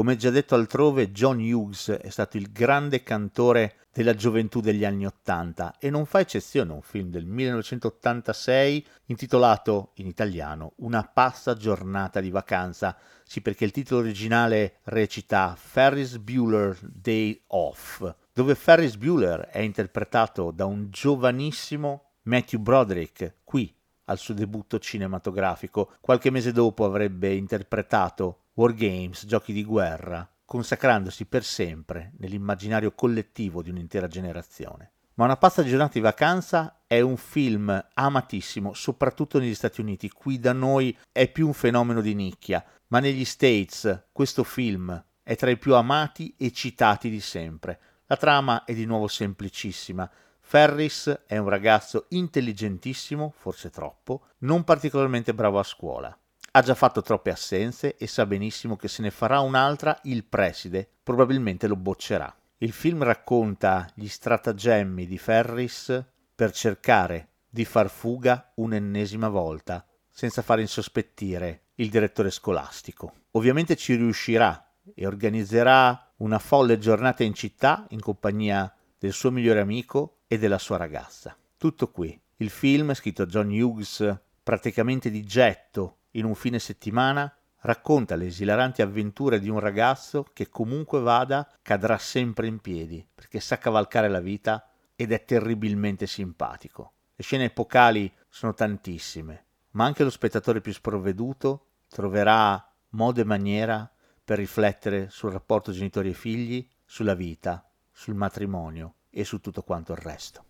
Come già detto altrove, John Hughes è stato il grande cantore della gioventù degli anni Ottanta e non fa eccezione un film del 1986 intitolato in italiano Una passa giornata di vacanza, sì perché il titolo originale recita Ferris Bueller Day Off, dove Ferris Bueller è interpretato da un giovanissimo Matthew Broderick, qui al suo debutto cinematografico. Qualche mese dopo avrebbe interpretato War Games, giochi di guerra, consacrandosi per sempre nell'immaginario collettivo di un'intera generazione. Ma Una pazza giornata di vacanza è un film amatissimo, soprattutto negli Stati Uniti. Qui da noi è più un fenomeno di nicchia, ma negli States questo film è tra i più amati e citati di sempre. La trama è di nuovo semplicissima. Ferris è un ragazzo intelligentissimo, forse troppo, non particolarmente bravo a scuola. Ha già fatto troppe assenze e sa benissimo che se ne farà un'altra il preside probabilmente lo boccerà. Il film racconta gli stratagemmi di Ferris per cercare di far fuga un'ennesima volta senza far insospettire il direttore scolastico. Ovviamente ci riuscirà e organizzerà una folle giornata in città in compagnia del suo migliore amico e della sua ragazza. Tutto qui. Il film, scritto da John Hughes praticamente di getto in un fine settimana racconta le esilaranti avventure di un ragazzo che comunque vada cadrà sempre in piedi perché sa cavalcare la vita ed è terribilmente simpatico. Le scene epocali sono tantissime, ma anche lo spettatore più sprovveduto troverà modo e maniera per riflettere sul rapporto genitori e figli, sulla vita, sul matrimonio e su tutto quanto il resto.